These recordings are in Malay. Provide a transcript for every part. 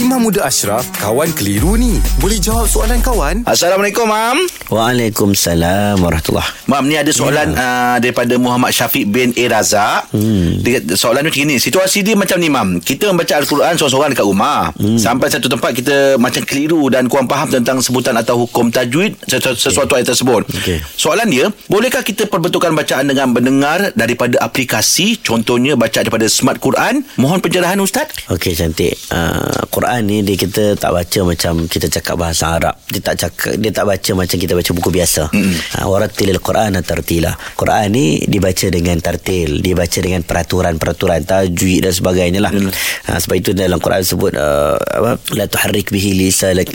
Imam Muda Ashraf, kawan keliru ni. Boleh jawab soalan kawan? Assalamualaikum, Mam. Waalaikumsalam warahmatullahi Mam, ni ada soalan ya. uh, daripada Muhammad Syafiq bin A. Razak. Hmm. Dia, soalan tu macam ni. Situasi dia macam ni, Mam. Kita membaca Al-Quran seorang-seorang dekat rumah. Hmm. Sampai satu tempat kita macam keliru dan kurang faham tentang sebutan atau hukum tajwid sesuatu okay. ayat tersebut. Okay. Soalan dia, bolehkah kita perbetulkan bacaan dengan mendengar daripada aplikasi? Contohnya baca daripada Smart Quran. Mohon pencerahan, Ustaz. Okey, cantik. Uh, Quran ni dia kita tak baca macam kita cakap bahasa Arab. Dia tak cakap dia tak baca macam kita baca buku biasa. Mm. Waratilil Quran tartila. Quran ni dibaca dengan tartil, dibaca dengan peraturan-peraturan tajwid dan sebagainya lah. Mm. Ha, sebab itu dalam Quran sebut uh, apa? La tuharrik bihi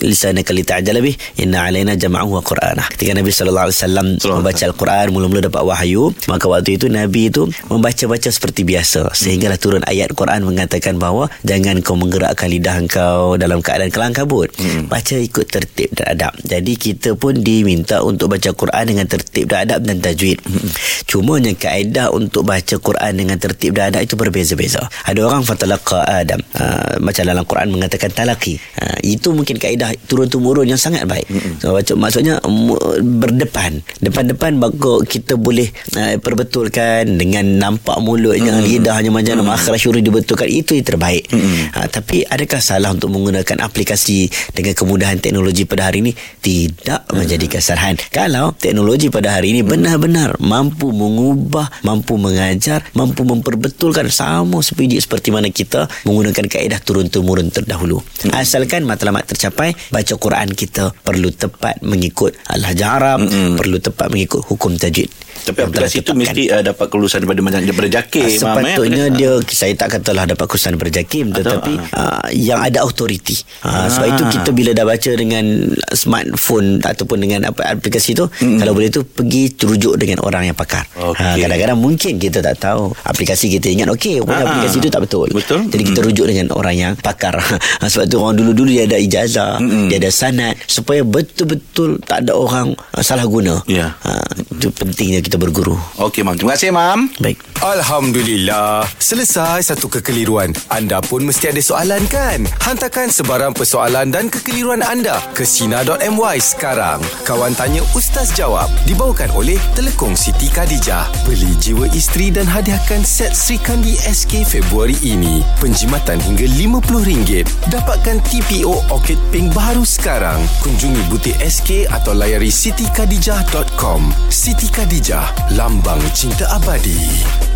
lisanaka lita'jala bih. Inna alaina jam'ahu wa Qur'ana. Ketika Nabi sallallahu alaihi wasallam membaca Al-Quran mula-mula dapat wahyu, maka waktu itu Nabi itu membaca-baca seperti biasa sehinggalah turun ayat Quran mengatakan bahawa jangan kau menggerakkan lidah kau dalam keadaan kelang kabut. Mm. Baca ikut tertib dan adab. Jadi kita pun diminta untuk baca Quran dengan tertib dan adab dan tajwid. Cuma yang kaedah untuk baca Quran dengan tertib dan adab itu berbeza-beza. Ada orang fatalaqa Adam. Uh, macam dalam Quran mengatakan talaqi. Uh, itu mungkin kaedah turun-temurun yang sangat baik. So, baca, maksudnya berdepan. Depan-depan bagus kita boleh uh, perbetulkan dengan nampak mulutnya, mm-hmm. lidahnya macam mana, mm-hmm. akhirat syurih dibetulkan. Itu yang terbaik. Mm-hmm. Uh, tapi adakah salah untuk menggunakan aplikasi dengan kemudahan teknologi pada hari ini? Tidak mm-hmm. menjadi kesalahan. Kalau teknologi pada hari ini benar-benar mampu mengubah, mampu mengajar, mampu memperbetulkan sama sepidi seperti mana kita menggunakan kaedah turun-temurun terdahulu. Hmm. Asalkan matlamat tercapai, baca Quran kita perlu tepat mengikut al-hajah Arab, hmm. perlu tepat mengikut hukum tajwid. Tapi aplikasi itu mesti uh, dapat kelulusan daripada daripada JAKIM. Uh, sepatutnya mam, eh? dia saya tak katalah dapat kelulusan daripada JAKIM tetapi uh, yang ada autoriti. Uh. Sebab itu kita bila dah baca dengan smartphone ataupun dengan apa aplikasi itu mm. kalau boleh tu pergi terujuk dengan orang yang pakar. Okay. Uh, kadang-kadang mungkin kita tak tahu aplikasi kita ingat okey uh. aplikasi itu tak betul. Betul. Jadi kita mm. rujuk dengan orang yang pakar. Sebab tu orang dulu-dulu dia ada ijazah, mm. dia ada sanad supaya betul-betul tak ada orang salah guna. Yeah. Uh, itu pentingnya kita berguru. Okey, Mam. Terima kasih, Mam. Baik. Alhamdulillah. Selesai satu kekeliruan. Anda pun mesti ada soalan, kan? Hantarkan sebarang persoalan dan kekeliruan anda ke Sina.my sekarang. Kawan Tanya Ustaz Jawab dibawakan oleh Telekong Siti Khadijah. Beli jiwa isteri dan hadiahkan set Sri Kandi SK Februari ini. Penjimatan hingga RM50. Dapatkan TPO Orchid Pink baru sekarang. Kunjungi butik SK atau layari sitikadijah.com. Siti Lambang cinta abadi.